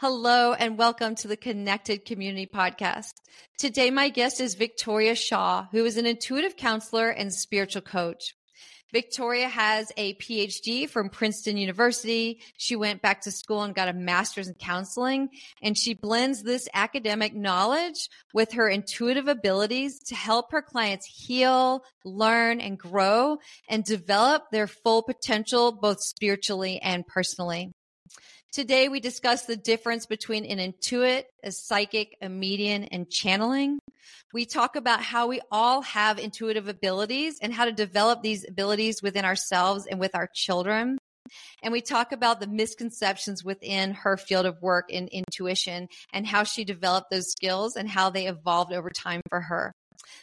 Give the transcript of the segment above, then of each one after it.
Hello and welcome to the Connected Community Podcast. Today, my guest is Victoria Shaw, who is an intuitive counselor and spiritual coach. Victoria has a PhD from Princeton University. She went back to school and got a master's in counseling, and she blends this academic knowledge with her intuitive abilities to help her clients heal, learn, and grow and develop their full potential, both spiritually and personally. Today, we discuss the difference between an intuit, a psychic, a medium, and channeling. We talk about how we all have intuitive abilities and how to develop these abilities within ourselves and with our children. And we talk about the misconceptions within her field of work in intuition and how she developed those skills and how they evolved over time for her.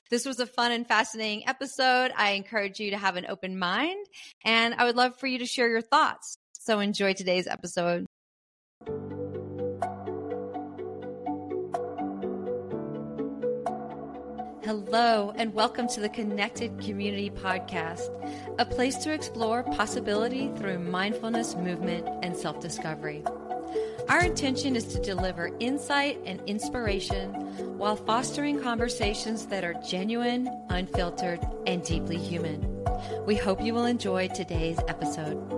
This was a fun and fascinating episode. I encourage you to have an open mind and I would love for you to share your thoughts. So enjoy today's episode. Hello, and welcome to the Connected Community Podcast, a place to explore possibility through mindfulness, movement, and self discovery. Our intention is to deliver insight and inspiration while fostering conversations that are genuine, unfiltered, and deeply human. We hope you will enjoy today's episode.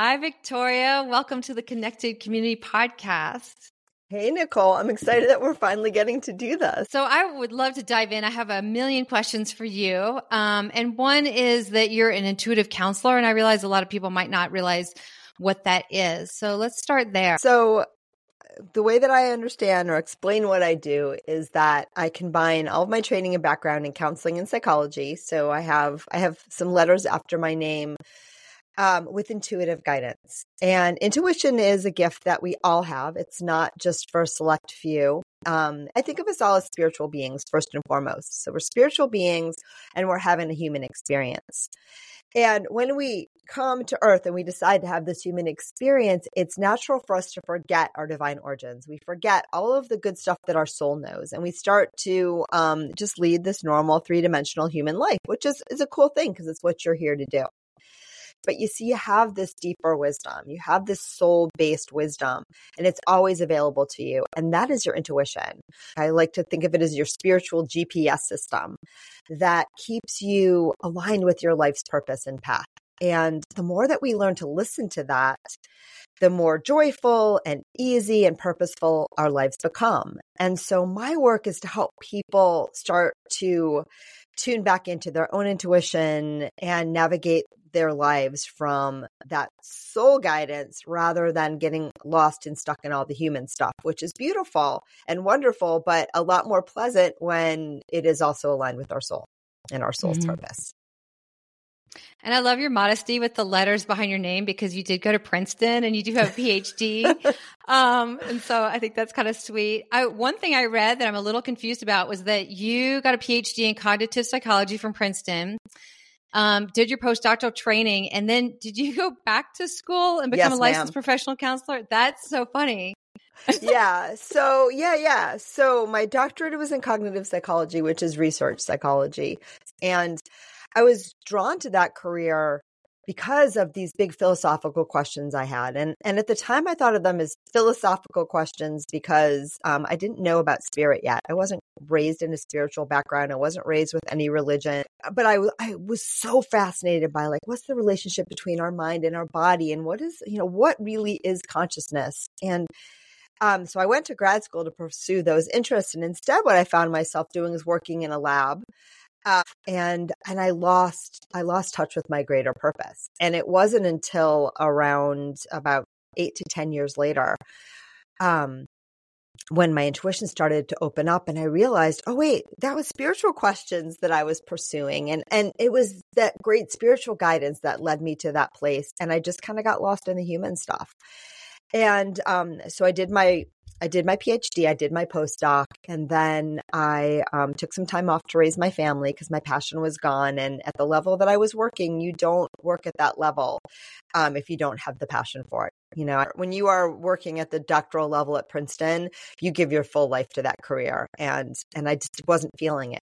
Hi, Victoria. Welcome to the Connected Community Podcast. Hey, Nicole. I'm excited that we're finally getting to do this. So, I would love to dive in. I have a million questions for you. Um, and one is that you're an intuitive counselor, and I realize a lot of people might not realize what that is. So, let's start there. So, the way that I understand or explain what I do is that I combine all of my training and background in counseling and psychology. So I have I have some letters after my name um, with intuitive guidance. And intuition is a gift that we all have. It's not just for a select few. Um, I think of us all as spiritual beings, first and foremost. So we're spiritual beings and we're having a human experience. And when we come to earth and we decide to have this human experience, it's natural for us to forget our divine origins. We forget all of the good stuff that our soul knows and we start to um, just lead this normal three dimensional human life, which is, is a cool thing because it's what you're here to do. But you see, you have this deeper wisdom, you have this soul based wisdom, and it's always available to you. And that is your intuition. I like to think of it as your spiritual GPS system that keeps you aligned with your life's purpose and path. And the more that we learn to listen to that, the more joyful and easy and purposeful our lives become. And so my work is to help people start to tune back into their own intuition and navigate their lives from that soul guidance rather than getting lost and stuck in all the human stuff, which is beautiful and wonderful, but a lot more pleasant when it is also aligned with our soul and our soul's mm-hmm. purpose. And I love your modesty with the letters behind your name because you did go to Princeton and you do have a PhD. um, and so I think that's kind of sweet. I, one thing I read that I'm a little confused about was that you got a PhD in cognitive psychology from Princeton. Um, did your postdoctoral training, and then did you go back to school and become yes, a licensed ma'am. professional counselor? That's so funny. yeah. So, yeah, yeah. So, my doctorate was in cognitive psychology, which is research psychology. And I was drawn to that career because of these big philosophical questions I had. And, and at the time, I thought of them as philosophical questions because um, I didn't know about spirit yet. I wasn't raised in a spiritual background. I wasn't raised with any religion, but I, I was so fascinated by like, what's the relationship between our mind and our body? And what is, you know, what really is consciousness? And um, so I went to grad school to pursue those interests. And instead, what I found myself doing is working in a lab uh, and and I lost I lost touch with my greater purpose. And it wasn't until around about eight to ten years later, um, when my intuition started to open up and I realized, oh wait, that was spiritual questions that I was pursuing. And and it was that great spiritual guidance that led me to that place. And I just kind of got lost in the human stuff. And um, so I did my I did my PhD, I did my postdoc, and then I um, took some time off to raise my family because my passion was gone. And at the level that I was working, you don't work at that level um, if you don't have the passion for it. You know, when you are working at the doctoral level at Princeton, you give your full life to that career, and and I just wasn't feeling it.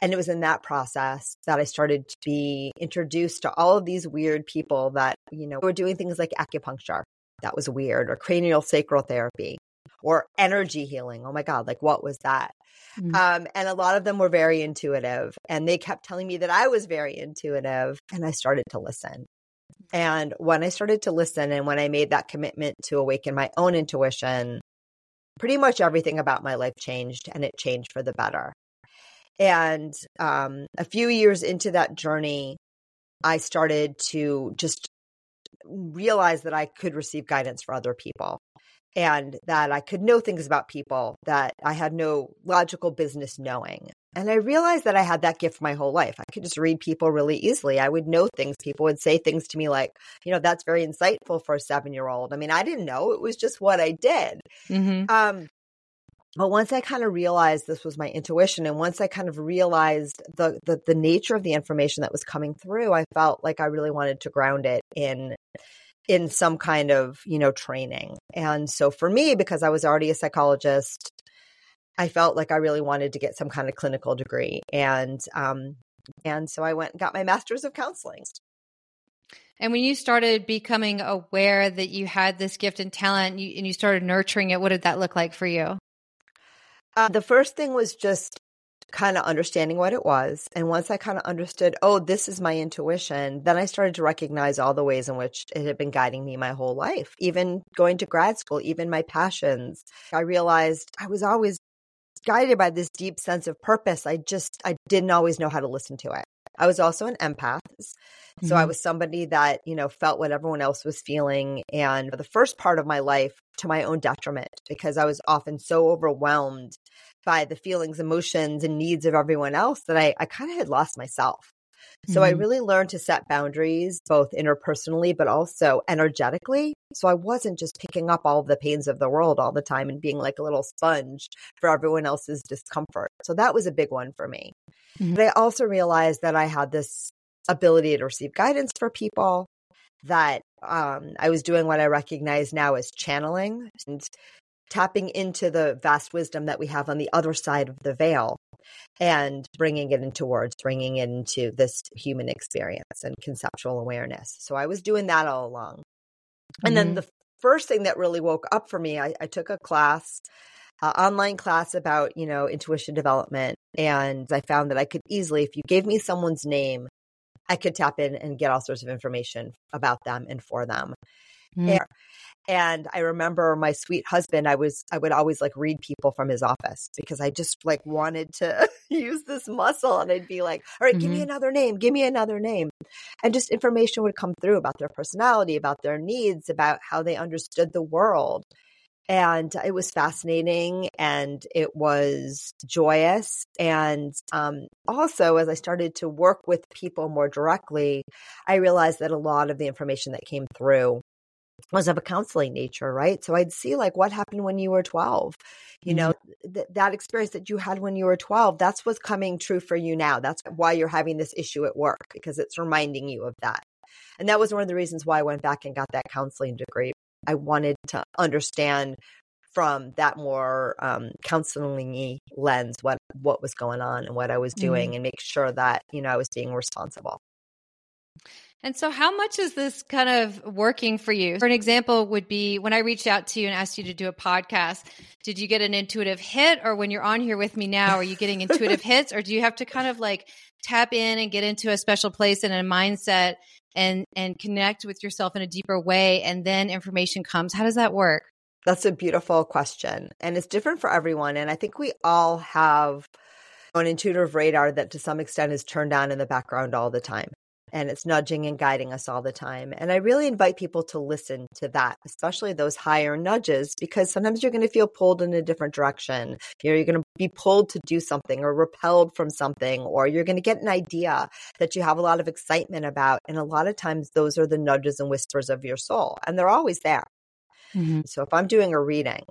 And it was in that process that I started to be introduced to all of these weird people that, you know, were doing things like acupuncture. That was weird, or cranial sacral therapy, or energy healing. Oh my God, like what was that? Mm-hmm. Um, and a lot of them were very intuitive, and they kept telling me that I was very intuitive, and I started to listen. And when I started to listen, and when I made that commitment to awaken my own intuition, pretty much everything about my life changed, and it changed for the better. And um, a few years into that journey, I started to just realize that I could receive guidance for other people and that I could know things about people that I had no logical business knowing. And I realized that I had that gift my whole life. I could just read people really easily. I would know things. People would say things to me like, you know, that's very insightful for a seven year old. I mean, I didn't know. It was just what I did. Mm-hmm. Um, but once I kind of realized this was my intuition, and once I kind of realized the, the the nature of the information that was coming through, I felt like I really wanted to ground it in in some kind of you know training. And so for me, because I was already a psychologist, I felt like I really wanted to get some kind of clinical degree, and um, and so I went and got my master's of counseling. And when you started becoming aware that you had this gift and talent, and you, and you started nurturing it, what did that look like for you? Uh, the first thing was just kind of understanding what it was. And once I kind of understood, oh, this is my intuition, then I started to recognize all the ways in which it had been guiding me my whole life, even going to grad school, even my passions. I realized I was always guided by this deep sense of purpose. I just, I didn't always know how to listen to it. I was also an empath. So mm-hmm. I was somebody that, you know, felt what everyone else was feeling. And for the first part of my life, to my own detriment, because I was often so overwhelmed by the feelings, emotions, and needs of everyone else that I, I kind of had lost myself. So mm-hmm. I really learned to set boundaries, both interpersonally, but also energetically. So I wasn't just picking up all the pains of the world all the time and being like a little sponge for everyone else's discomfort. So that was a big one for me. Mm-hmm. But I also realized that I had this ability to receive guidance for people, that um, I was doing what I recognize now as channeling and tapping into the vast wisdom that we have on the other side of the veil and bringing it into words, bringing it into this human experience and conceptual awareness. So I was doing that all along. And mm-hmm. then the first thing that really woke up for me, I, I took a class, uh, online class about, you know, intuition development. And I found that I could easily, if you gave me someone's name, I could tap in and get all sorts of information about them and for them. Mm. And I remember my sweet husband, I was, I would always like read people from his office because I just like wanted to use this muscle. And I'd be like, all right, mm-hmm. give me mm-hmm. another name, give me another name. And just information would come through about their personality, about their needs, about how they understood the world. And it was fascinating and it was joyous. And um, also, as I started to work with people more directly, I realized that a lot of the information that came through was of a counseling nature, right? So I'd see like what happened when you were 12. You know, mm-hmm. th- that experience that you had when you were 12, that's what's coming true for you now. That's why you're having this issue at work because it's reminding you of that. And that was one of the reasons why I went back and got that counseling degree. I wanted to understand from that more um, counseling lens what what was going on and what I was doing mm-hmm. and make sure that you know I was being responsible. And so, how much is this kind of working for you? For an example, would be when I reached out to you and asked you to do a podcast, did you get an intuitive hit? Or when you're on here with me now, are you getting intuitive hits? Or do you have to kind of like tap in and get into a special place and a mindset and, and connect with yourself in a deeper way? And then information comes. How does that work? That's a beautiful question. And it's different for everyone. And I think we all have an intuitive radar that to some extent is turned on in the background all the time and it's nudging and guiding us all the time. And I really invite people to listen to that, especially those higher nudges, because sometimes you're going to feel pulled in a different direction. You know, you're going to be pulled to do something or repelled from something, or you're going to get an idea that you have a lot of excitement about. And a lot of times those are the nudges and whispers of your soul, and they're always there. Mm-hmm. So if I'm doing a reading,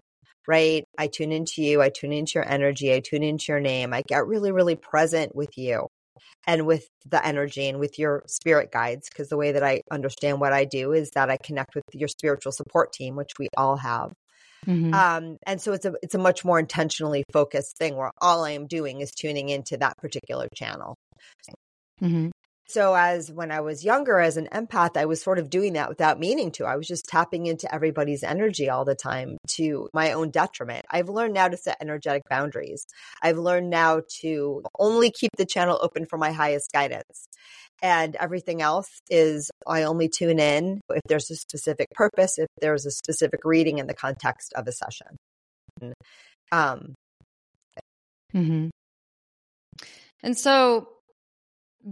right? I tune into you, I tune into your energy, I tune into your name, I get really, really present with you and with the energy and with your spirit guides. Because the way that I understand what I do is that I connect with your spiritual support team, which we all have. Mm-hmm. Um, and so it's a it's a much more intentionally focused thing where all I am doing is tuning into that particular channel. Mm-hmm. So, as when I was younger, as an empath, I was sort of doing that without meaning to. I was just tapping into everybody's energy all the time to my own detriment. I've learned now to set energetic boundaries. I've learned now to only keep the channel open for my highest guidance. And everything else is I only tune in if there's a specific purpose, if there's a specific reading in the context of a session. Um, mm-hmm. And so,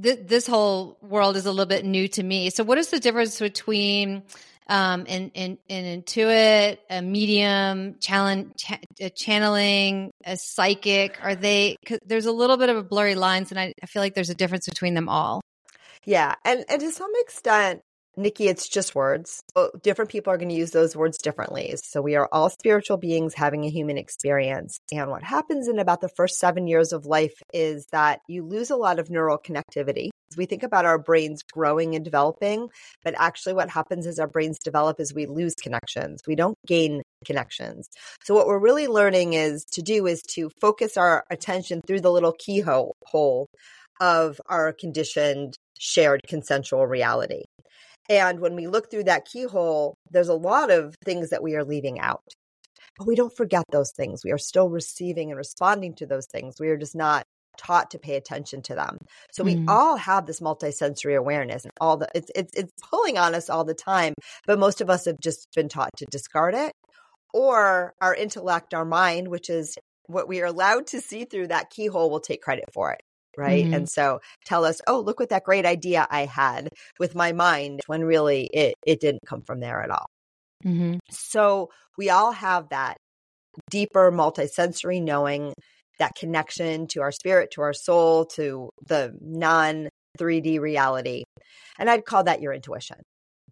th- this whole world is a little bit new to me. So, what is the difference between um, an, an, an intuit, a medium, challenge, ch- a channeling, a psychic? Are they? Cause there's a little bit of a blurry lines, and I, I feel like there's a difference between them all. Yeah, and and to some extent, Nikki, it's just words. Different people are going to use those words differently. So we are all spiritual beings having a human experience. And what happens in about the first seven years of life is that you lose a lot of neural connectivity. We think about our brains growing and developing, but actually what happens as our brains develop is we lose connections. We don't gain connections. So what we're really learning is to do is to focus our attention through the little keyhole hole of our conditioned shared consensual reality. And when we look through that keyhole, there's a lot of things that we are leaving out. But we don't forget those things. We are still receiving and responding to those things. We are just not taught to pay attention to them. So we mm. all have this multisensory awareness and all the it's it's it's pulling on us all the time, but most of us have just been taught to discard it or our intellect, our mind, which is what we are allowed to see through that keyhole will take credit for it right? Mm-hmm. And so tell us, oh, look what that great idea I had with my mind when really it, it didn't come from there at all. Mm-hmm. So we all have that deeper multisensory knowing, that connection to our spirit, to our soul, to the non 3D reality. And I'd call that your intuition.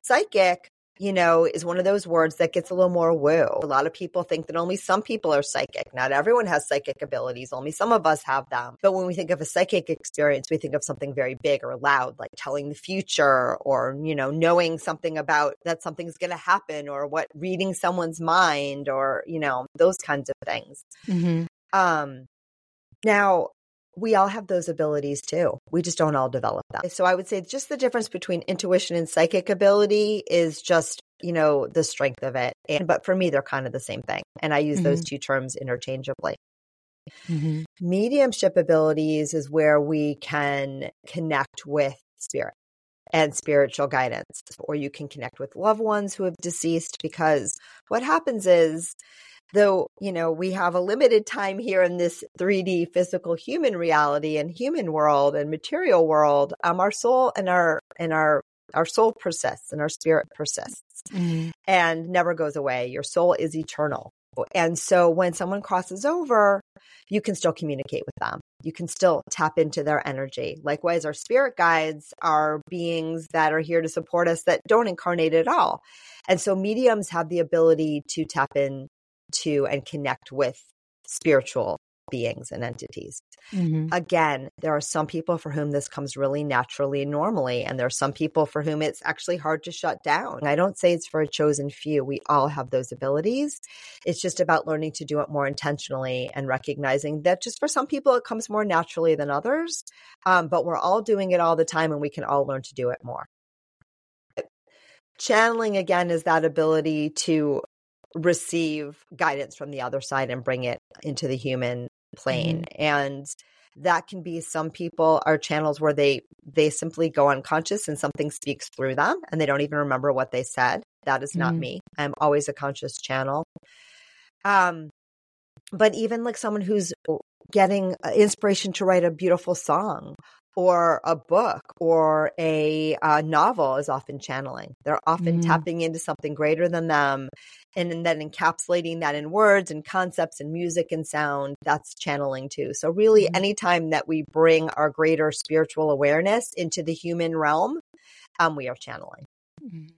Psychic you know, is one of those words that gets a little more woo. A lot of people think that only some people are psychic. Not everyone has psychic abilities. Only some of us have them. But when we think of a psychic experience, we think of something very big or loud, like telling the future or, you know, knowing something about that something's going to happen or what reading someone's mind or, you know, those kinds of things. Mm-hmm. Um, now, we all have those abilities too. We just don't all develop them. So I would say just the difference between intuition and psychic ability is just, you know, the strength of it. And, but for me, they're kind of the same thing. And I use mm-hmm. those two terms interchangeably. Mm-hmm. Mediumship abilities is where we can connect with spirit and spiritual guidance, or you can connect with loved ones who have deceased because what happens is though, you know, we have a limited time here in this 3D physical human reality and human world and material world, um, our soul and our, and our, our soul persists and our spirit persists mm-hmm. and never goes away. Your soul is eternal. And so when someone crosses over, you can still communicate with them. You can still tap into their energy. Likewise, our spirit guides are beings that are here to support us that don't incarnate at all. And so mediums have the ability to tap in to and connect with spiritual beings and entities. Mm-hmm. Again, there are some people for whom this comes really naturally and normally, and there are some people for whom it's actually hard to shut down. I don't say it's for a chosen few. We all have those abilities. It's just about learning to do it more intentionally and recognizing that just for some people, it comes more naturally than others. Um, but we're all doing it all the time, and we can all learn to do it more channeling again is that ability to receive guidance from the other side and bring it into the human plane mm-hmm. and that can be some people are channels where they they simply go unconscious and something speaks through them and they don't even remember what they said that is not mm-hmm. me i'm always a conscious channel um but even like someone who's getting uh, inspiration to write a beautiful song or a book or a, a novel is often channeling. They're often mm. tapping into something greater than them and then encapsulating that in words and concepts and music and sound. That's channeling too. So, really, mm. anytime that we bring our greater spiritual awareness into the human realm, um, we are channeling. Mm.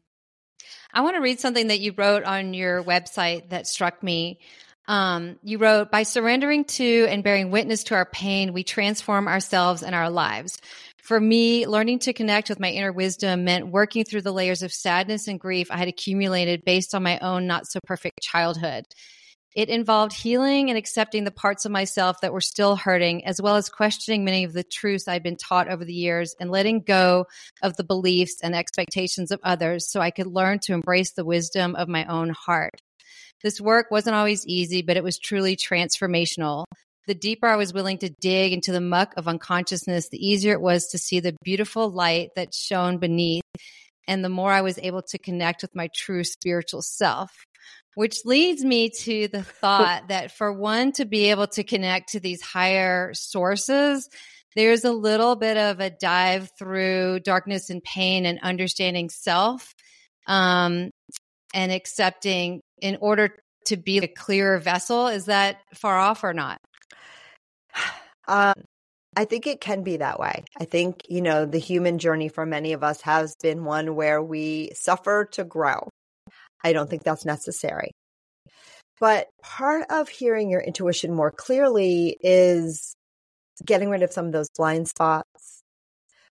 I want to read something that you wrote on your website that struck me. Um, you wrote, by surrendering to and bearing witness to our pain, we transform ourselves and our lives. For me, learning to connect with my inner wisdom meant working through the layers of sadness and grief I had accumulated based on my own not so perfect childhood. It involved healing and accepting the parts of myself that were still hurting, as well as questioning many of the truths I'd been taught over the years and letting go of the beliefs and expectations of others so I could learn to embrace the wisdom of my own heart. This work wasn't always easy, but it was truly transformational. The deeper I was willing to dig into the muck of unconsciousness, the easier it was to see the beautiful light that shone beneath. And the more I was able to connect with my true spiritual self. Which leads me to the thought that for one to be able to connect to these higher sources, there's a little bit of a dive through darkness and pain and understanding self um, and accepting in order to be a clearer vessel. Is that far off or not? Um, I think it can be that way. I think, you know, the human journey for many of us has been one where we suffer to grow. I don't think that's necessary. But part of hearing your intuition more clearly is getting rid of some of those blind spots,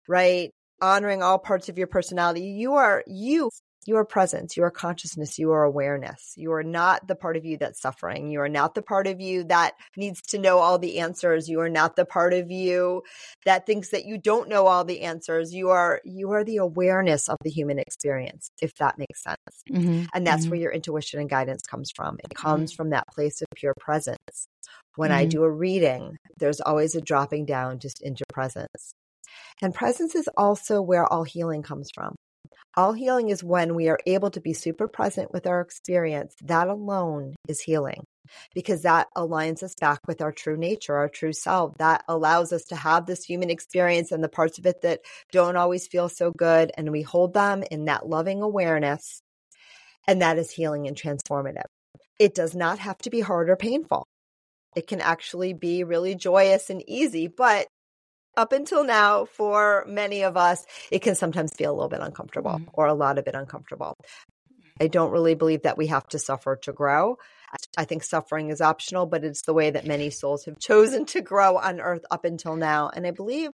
right? Honoring all parts of your personality. You are, you you are presence, you are consciousness, you are awareness. You are not the part of you that's suffering. You are not the part of you that needs to know all the answers. You are not the part of you that thinks that you don't know all the answers. You are you are the awareness of the human experience, if that makes sense. Mm-hmm. And that's mm-hmm. where your intuition and guidance comes from. It comes mm-hmm. from that place of pure presence. When I mm-hmm. do a reading, there's always a dropping down just into presence. And presence is also where all healing comes from. All healing is when we are able to be super present with our experience. That alone is healing because that aligns us back with our true nature, our true self. That allows us to have this human experience and the parts of it that don't always feel so good. And we hold them in that loving awareness. And that is healing and transformative. It does not have to be hard or painful. It can actually be really joyous and easy, but up until now, for many of us, it can sometimes feel a little bit uncomfortable mm-hmm. or a lot of it uncomfortable. I don't really believe that we have to suffer to grow. I think suffering is optional, but it's the way that many souls have chosen to grow on earth up until now. And I believe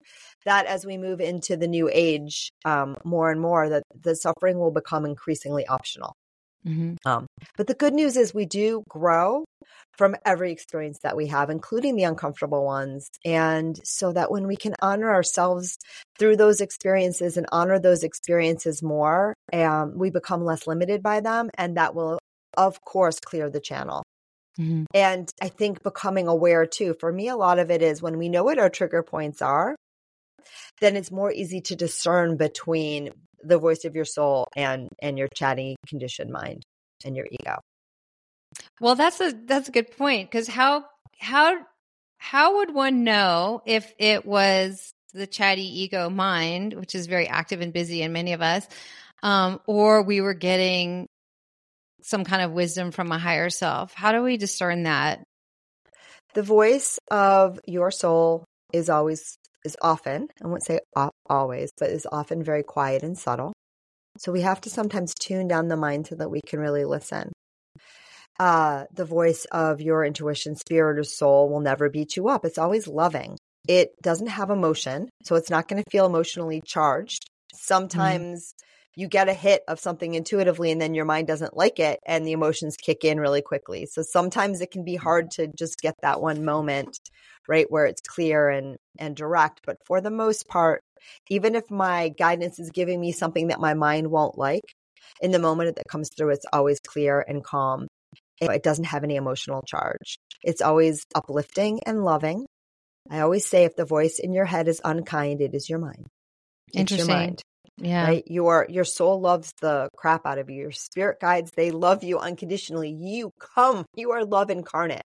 that as we move into the new age um, more and more, that the suffering will become increasingly optional. Mm-hmm. Um, but the good news is we do grow from every experience that we have, including the uncomfortable ones. And so that when we can honor ourselves through those experiences and honor those experiences more, um, we become less limited by them. And that will, of course, clear the channel. Mm-hmm. And I think becoming aware too, for me, a lot of it is when we know what our trigger points are, then it's more easy to discern between the voice of your soul and and your chatty conditioned mind and your ego. Well, that's a that's a good point because how how how would one know if it was the chatty ego mind, which is very active and busy in many of us, um, or we were getting some kind of wisdom from a higher self? How do we discern that? The voice of your soul is always is often, I won't say always, but is often very quiet and subtle. So we have to sometimes tune down the mind so that we can really listen uh, the voice of your intuition, spirit, or soul will never beat you up. It's always loving. It doesn't have emotion, so it's not going to feel emotionally charged. Mm-hmm. Sometimes mm-hmm. You get a hit of something intuitively and then your mind doesn't like it and the emotions kick in really quickly. So sometimes it can be mm-hmm. hard to just get that one moment, right, where it's clear and and direct, but for the most part, even if my guidance is giving me something that my mind won't like, in the moment that comes through, it's always clear and calm it doesn't have any emotional charge. It's always uplifting and loving. I always say if the voice in your head is unkind, it is your mind. It's Interesting. Your mind. Yeah. Right? Your your soul loves the crap out of you. Your spirit guides, they love you unconditionally. You come, you are love incarnate.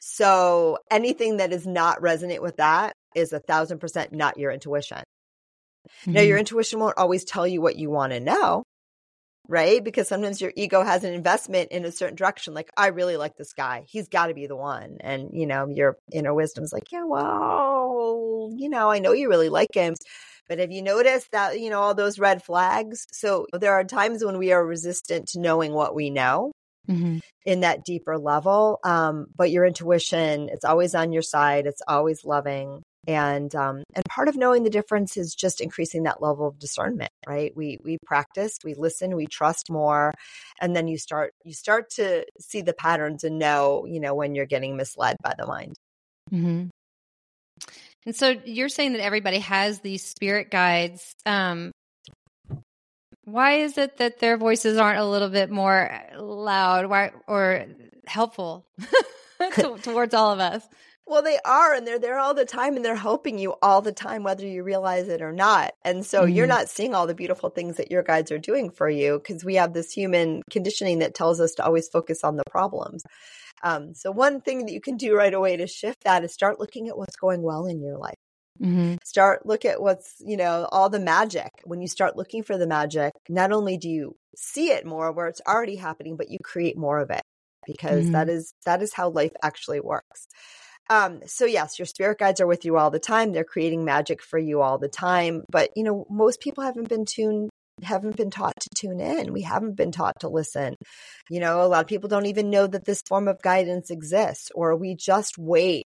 So anything that is not resonant with that is a thousand percent not your intuition. Mm-hmm. Now your intuition won't always tell you what you want to know, right? Because sometimes your ego has an investment in a certain direction. Like, I really like this guy. He's got to be the one. And, you know, your inner wisdom's like, yeah, well, you know, I know you really like him. But have you noticed that, you know, all those red flags? So there are times when we are resistant to knowing what we know. Mm-hmm. in that deeper level. Um, but your intuition, it's always on your side. It's always loving. and um, and part of knowing the difference is just increasing that level of discernment right we we practice we listen we trust more and then you start you start to see the patterns and know you know when you're getting misled by the mind mm-hmm. And so you're saying that everybody has these spirit guides um why is it that their voices aren't a little bit more loud why, or helpful towards all of us well, they are, and they're there all the time, and they're helping you all the time, whether you realize it or not. And so mm-hmm. you're not seeing all the beautiful things that your guides are doing for you because we have this human conditioning that tells us to always focus on the problems. Um, so, one thing that you can do right away to shift that is start looking at what's going well in your life. Mm-hmm. Start look at what's you know all the magic. When you start looking for the magic, not only do you see it more where it's already happening, but you create more of it because mm-hmm. that is that is how life actually works. Um, so yes, your spirit guides are with you all the time. They're creating magic for you all the time. But you know, most people haven't been tuned haven't been taught to tune in. We haven't been taught to listen. You know, a lot of people don't even know that this form of guidance exists, or we just wait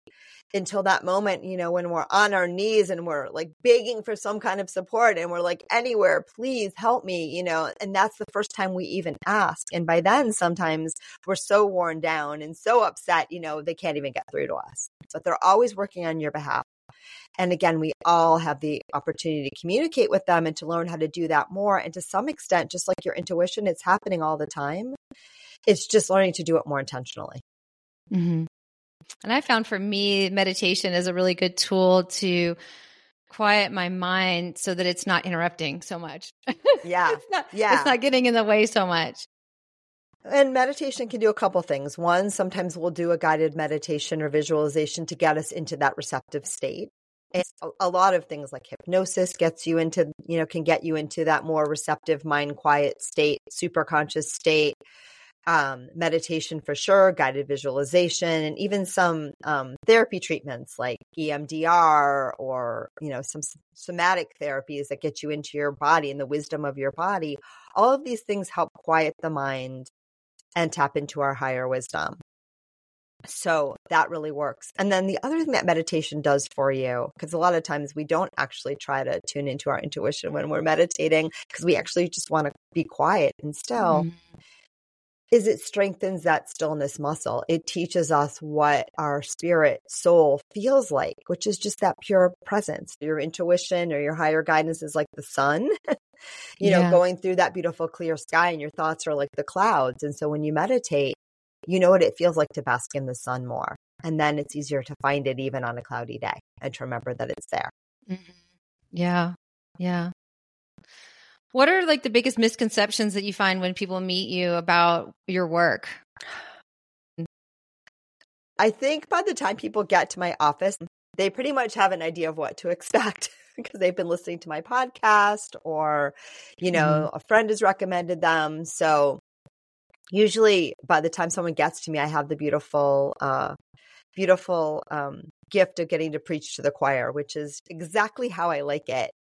until that moment, you know, when we're on our knees and we're like begging for some kind of support and we're like, anywhere, please help me, you know, and that's the first time we even ask. And by then, sometimes we're so worn down and so upset, you know, they can't even get through to us. But they're always working on your behalf. And again, we all have the opportunity to communicate with them and to learn how to do that more. And to some extent, just like your intuition, it's happening all the time. It's just learning to do it more intentionally. Mm-hmm. And I found for me, meditation is a really good tool to quiet my mind so that it's not interrupting so much. Yeah. it's not, yeah. It's not getting in the way so much. And meditation can do a couple things. One, sometimes we'll do a guided meditation or visualization to get us into that receptive state. And a lot of things like hypnosis gets you into, you know, can get you into that more receptive mind quiet state, super conscious state. Um, meditation for sure, guided visualization, and even some um, therapy treatments like EMDR or you know some somatic therapies that get you into your body and the wisdom of your body. All of these things help quiet the mind and tap into our higher wisdom. So that really works. And then the other thing that meditation does for you, because a lot of times we don't actually try to tune into our intuition when we're meditating, because we actually just want to be quiet and still, mm-hmm. Is it strengthens that stillness muscle. It teaches us what our spirit soul feels like, which is just that pure presence. Your intuition or your higher guidance is like the sun. you yeah. know, going through that beautiful clear sky and your thoughts are like the clouds. And so when you meditate, you know what it feels like to bask in the sun more. And then it's easier to find it even on a cloudy day and to remember that it's there. Mm-hmm. Yeah. Yeah. What are like the biggest misconceptions that you find when people meet you about your work? I think by the time people get to my office, they pretty much have an idea of what to expect because they've been listening to my podcast or, you know, mm-hmm. a friend has recommended them. So usually by the time someone gets to me, I have the beautiful, uh, beautiful um, gift of getting to preach to the choir, which is exactly how I like it.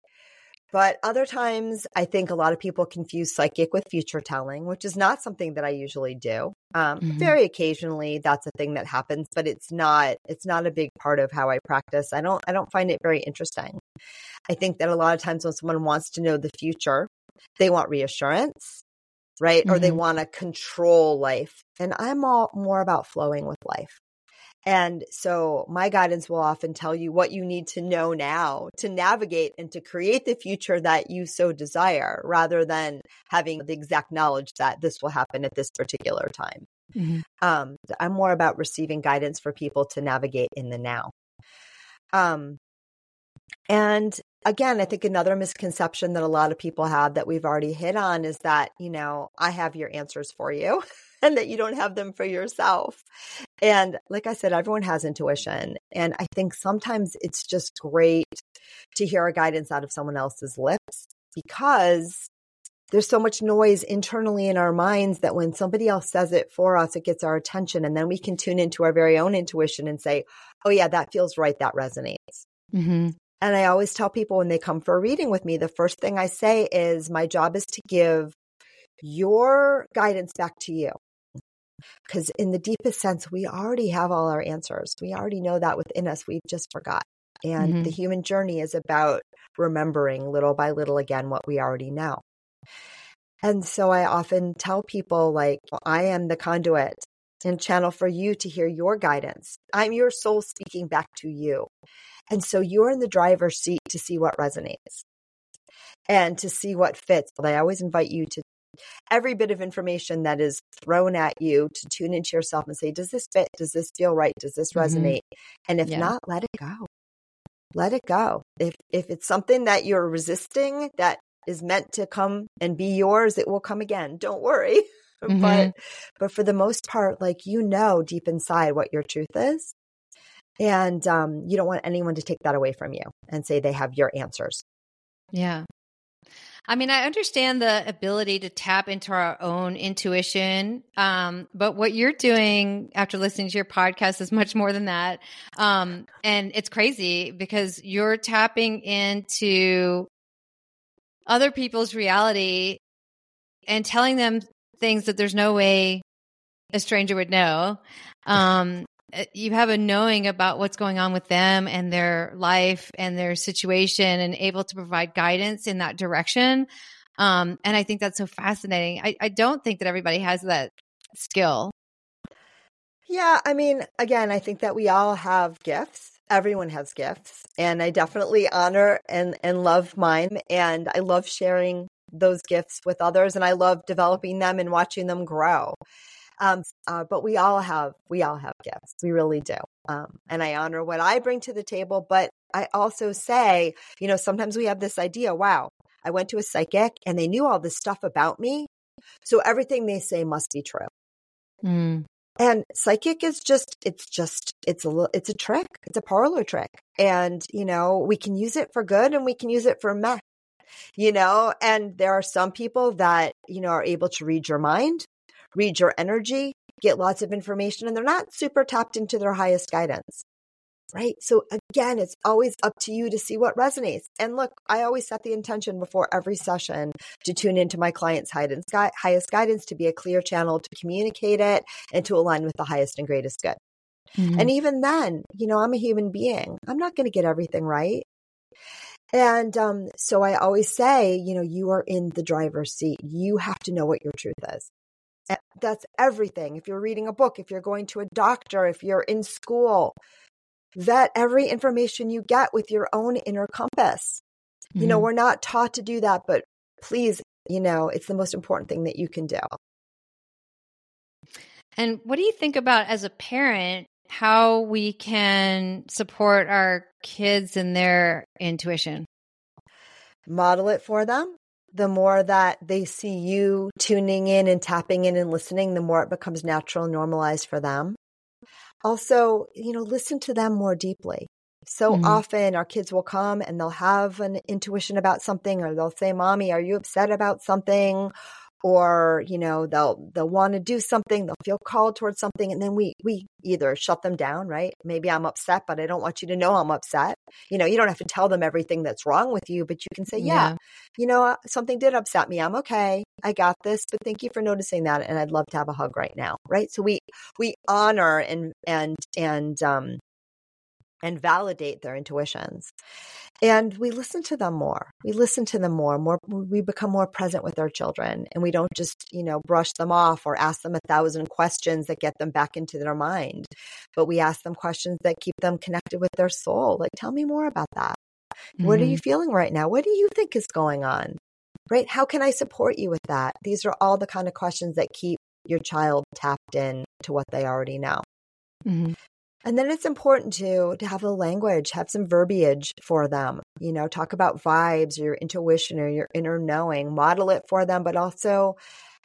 But other times, I think a lot of people confuse psychic with future telling, which is not something that I usually do. Um, mm-hmm. Very occasionally, that's a thing that happens, but it's not. It's not a big part of how I practice. I don't. I don't find it very interesting. I think that a lot of times when someone wants to know the future, they want reassurance, right? Mm-hmm. Or they mm-hmm. want to control life, and I'm all more about flowing with life. And so my guidance will often tell you what you need to know now to navigate and to create the future that you so desire rather than having the exact knowledge that this will happen at this particular time. Mm-hmm. Um, I'm more about receiving guidance for people to navigate in the now. Um, and again, I think another misconception that a lot of people have that we've already hit on is that, you know, I have your answers for you. and that you don't have them for yourself. And like I said, everyone has intuition. And I think sometimes it's just great to hear a guidance out of someone else's lips because there's so much noise internally in our minds that when somebody else says it for us, it gets our attention. And then we can tune into our very own intuition and say, oh, yeah, that feels right. That resonates. Mm-hmm. And I always tell people when they come for a reading with me, the first thing I say is, my job is to give your guidance back to you. Because in the deepest sense, we already have all our answers. We already know that within us. We've just forgot. And Mhm. the human journey is about remembering little by little again what we already know. And so I often tell people, like, I am the conduit and channel for you to hear your guidance. I'm your soul speaking back to you. And so you're in the driver's seat to see what resonates and to see what fits. But I always invite you to every bit of information that is thrown at you to tune into yourself and say, does this fit? Does this feel right? Does this Mhm. resonate? And if Yeah. not, let it go. Let it go. If if it's something that you're resisting that is meant to come and be yours, it will come again. Don't worry. Mhm. But but for the most part, like you know deep inside what your truth is. And um, you don't want anyone to take that away from you and say they have your answers. Yeah. I mean, I understand the ability to tap into our own intuition. Um, but what you're doing after listening to your podcast is much more than that. Um, and it's crazy because you're tapping into other people's reality and telling them things that there's no way a stranger would know. Um, you have a knowing about what's going on with them and their life and their situation and able to provide guidance in that direction. Um, and I think that's so fascinating. I, I don't think that everybody has that skill. Yeah, I mean, again, I think that we all have gifts. Everyone has gifts, and I definitely honor and and love mine, and I love sharing those gifts with others, and I love developing them and watching them grow. Um, uh, but we all have we all have gifts, we really do, um, and I honor what I bring to the table. But I also say, you know, sometimes we have this idea, wow, I went to a psychic and they knew all this stuff about me, so everything they say must be true. Mm. And psychic is just, it's just, it's a, it's a trick. It's a parlor trick. And, you know, we can use it for good and we can use it for meh, you know, and there are some people that, you know, are able to read your mind, read your energy, get lots of information, and they're not super tapped into their highest guidance. Right. So again, it's always up to you to see what resonates. And look, I always set the intention before every session to tune into my client's highest guidance to be a clear channel to communicate it and to align with the highest and greatest good. Mhm. And even then, you know, I'm a human being. I'm not going to get everything right. And um, so I always say, you know, you are in the driver's seat. You have to know what your truth is. That's everything. If you're reading a book, if you're going to a doctor, if you're in school, vet every information you get with your own inner compass. You know, Mhm. we're not taught to do that, but please, you know, it's the most important thing that you can do. And what do you think about as a parent how we can support our kids and their intuition? model it for them. The more that they see you tuning in and tapping in and listening, the more it becomes natural and normalized for them. Also, you know, listen to them more deeply. So Mhm. often our kids will come and they'll have an intuition about something or they'll say, "Mommy, are you upset about something?" Or, you know, they'll they'll want to do something, they'll feel called towards something and then we we either shut them down, right? Maybe I'm upset, but I don't want you to know I'm upset. You know, you don't have to tell them everything that's wrong with you, but you can say, "Yeah, Yeah. you know, uh, something did upset me. I'm okay. I got this, but thank you for noticing that and I'd love to have a hug right now." Right? So we we honor and and and um and validate their intuitions. And we listen to them more. We listen to them more, more we become more present with our children and we don't just, you know, brush them off or ask them a thousand questions that get them back into their mind. But we ask them questions that keep them connected with their soul. Like, tell me more about that. What are you feeling right now? What do you think is going on? Right? How can I support you with that? These are all the kind of questions that keep your child tapped in to what they already know. Mhm. And then it's important to to have a language, have some verbiage for them. You know, talk about vibes your intuition or your inner knowing, model it for them, but also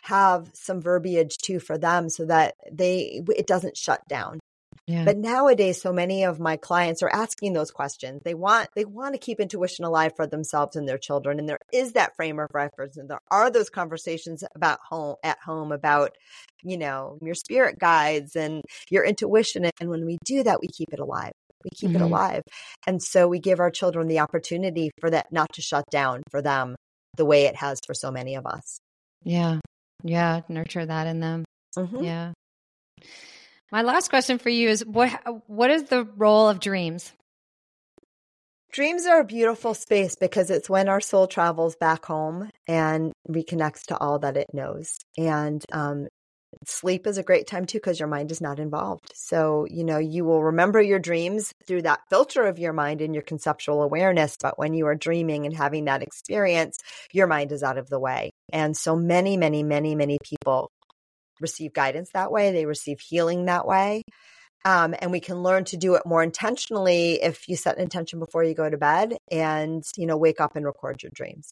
have some verbiage too for them so that they it doesn't shut down. Yeah. But nowadays, so many of my clients are asking those questions. They want they want to keep intuition alive for themselves and their children, and there is that frame of reference, and there are those conversations about home at home about, you know, your spirit guides and your intuition. And when we do that, we keep it alive. We keep it Mhm. alive, and so we give our children the opportunity for that not to shut down for them the way it has for so many of us. yeah. Yeah. Nurture that in them. Mhm. Yeah. My last question for you is what what is the role of dreams? Dreams are a beautiful space because it's when our soul travels back home and reconnects to all that it knows. And um, sleep is a great time too because your mind is not involved. So, you know, you will remember your dreams through that filter of your mind and your conceptual awareness. But when you are dreaming and having that experience, your mind is out of the way. And so many, many, many, many people receive guidance that way, they receive healing that way. Um, and we can learn to do it more intentionally if you set an intention before you go to bed and, you know, wake up and record your dreams.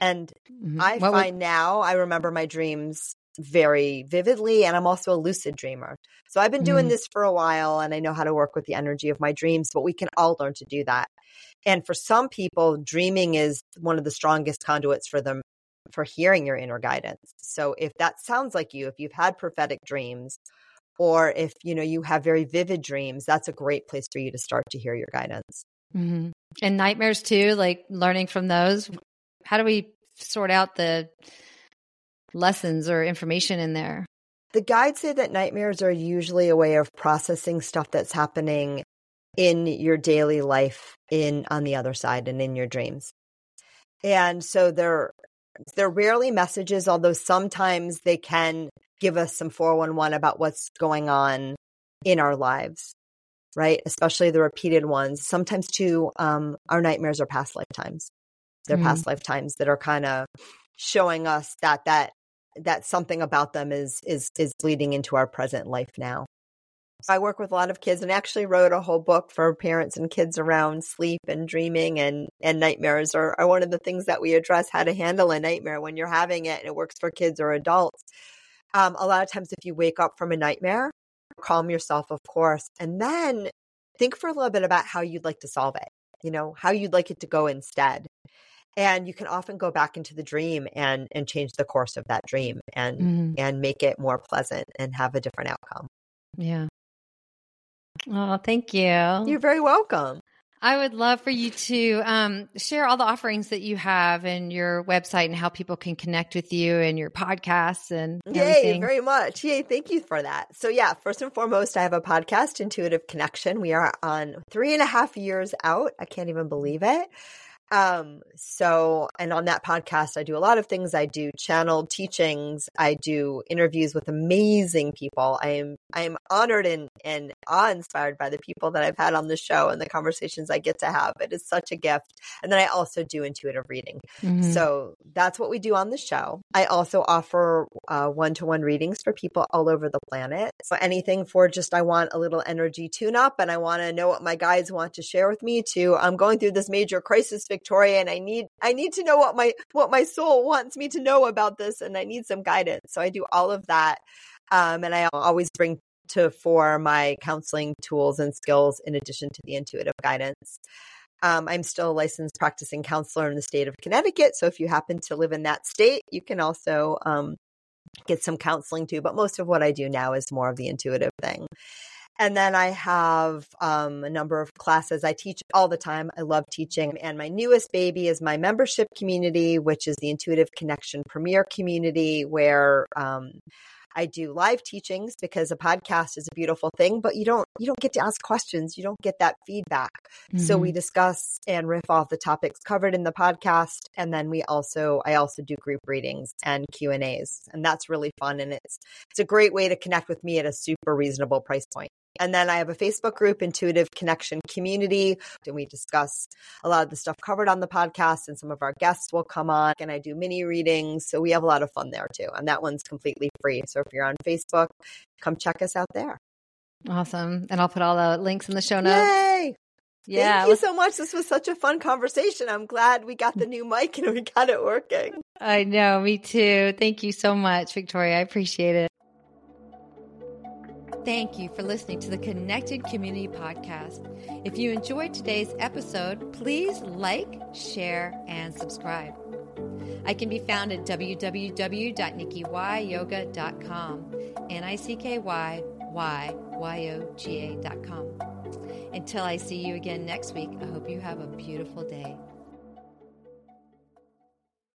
And mm-hmm. I what find would- now I remember my dreams very vividly and I'm also a lucid dreamer. So I've been doing mm. this for a while and I know how to work with the energy of my dreams, but we can all learn to do that. And for some people, dreaming is one of the strongest conduits for them for hearing your inner guidance. So if that sounds like you, if you've had prophetic dreams or if you know you have very vivid dreams, that's a great place for you to start to hear your guidance. Mm-hmm. And nightmares too, like learning from those. How do we sort out the lessons or information in there? The guides say that nightmares are usually a way of processing stuff that's happening in your daily life in on the other side and in your dreams. And so they're they're rarely messages, although sometimes they can give us some 411 about what's going on in our lives, right? Especially the repeated ones. Sometimes too, um, our nightmares are past lifetimes. They're mm-hmm. past lifetimes that are kind of showing us that that that something about them is is is bleeding into our present life now. I work with a lot of kids and actually wrote a whole book for parents and kids around sleep and dreaming and, and nightmares are, are one of the things that we address how to handle a nightmare when you're having it and it works for kids or adults. Um, a lot of times, if you wake up from a nightmare, calm yourself, of course, and then think for a little bit about how you'd like to solve it, you know, how you'd like it to go instead and you can often go back into the dream and and change the course of that dream and mm-hmm. and make it more pleasant and have a different outcome yeah oh thank you you're very welcome I would love for you to um, share all the offerings that you have and your website and how people can connect with you and your podcasts and Yay, everything. very much. Yay, thank you for that. So yeah, first and foremost, I have a podcast, Intuitive Connection. We are on three and a half years out. I can't even believe it. Um, so, and on that podcast, I do a lot of things. I do channeled teachings. I do interviews with amazing people. I am, I am honored and, and awe inspired by the people that I've had on the show and the conversations I get to have. It is such a gift. And then I also do intuitive reading. Mm-hmm. So that's what we do on the show. I also offer one to one readings for people all over the planet. So anything for just, I want a little energy tune up and I want to know what my guides want to share with me to, I'm going through this major crisis Victoria and I need I need to know what my what my soul wants me to know about this and I need some guidance. So I do all of that. Um, and I always bring to for my counseling tools and skills in addition to the intuitive guidance. Um, I'm still a licensed practicing counselor in the state of Connecticut. So if you happen to live in that state, you can also um, get some counseling too. But most of what I do now is more of the intuitive thing. And then I have um, a number of classes. I teach all the time. I love teaching. And my newest baby is my membership community, which is the Intuitive Connection Premier community, where um, I do live teachings because a podcast is a beautiful thing, but you don't you don't get to ask questions. You don't get that feedback. Mm-hmm. So we mm-hmm. discuss and riff off the topics covered in the podcast, and then we also I also do group readings and Q and A's, and that's really fun. And it's it's a great way to connect with me at a super reasonable price point. And then I have a Facebook group, Intuitive Connection Community, and we discuss a lot of the stuff covered on the podcast, and some of our guests will come on, and I do mini readings. So we have a lot of fun there too. And that one's completely free. So if you're on Facebook, come check us out there. Awesome. And I'll put all the links in the show notes. Yay! Yeah. Thank you so much. This was such a fun conversation. I'm glad we got the new mic and we got it working. I know, me too. Thank you so much, Victoria. I appreciate it. Thank you for listening to the Connected Community Podcast. If you enjoyed today's episode, please like, share, and subscribe. I can be found at www.nickyyoga.com, N I C K Y Y Y O G A.com. Until I see you again next week, I hope you have a beautiful day.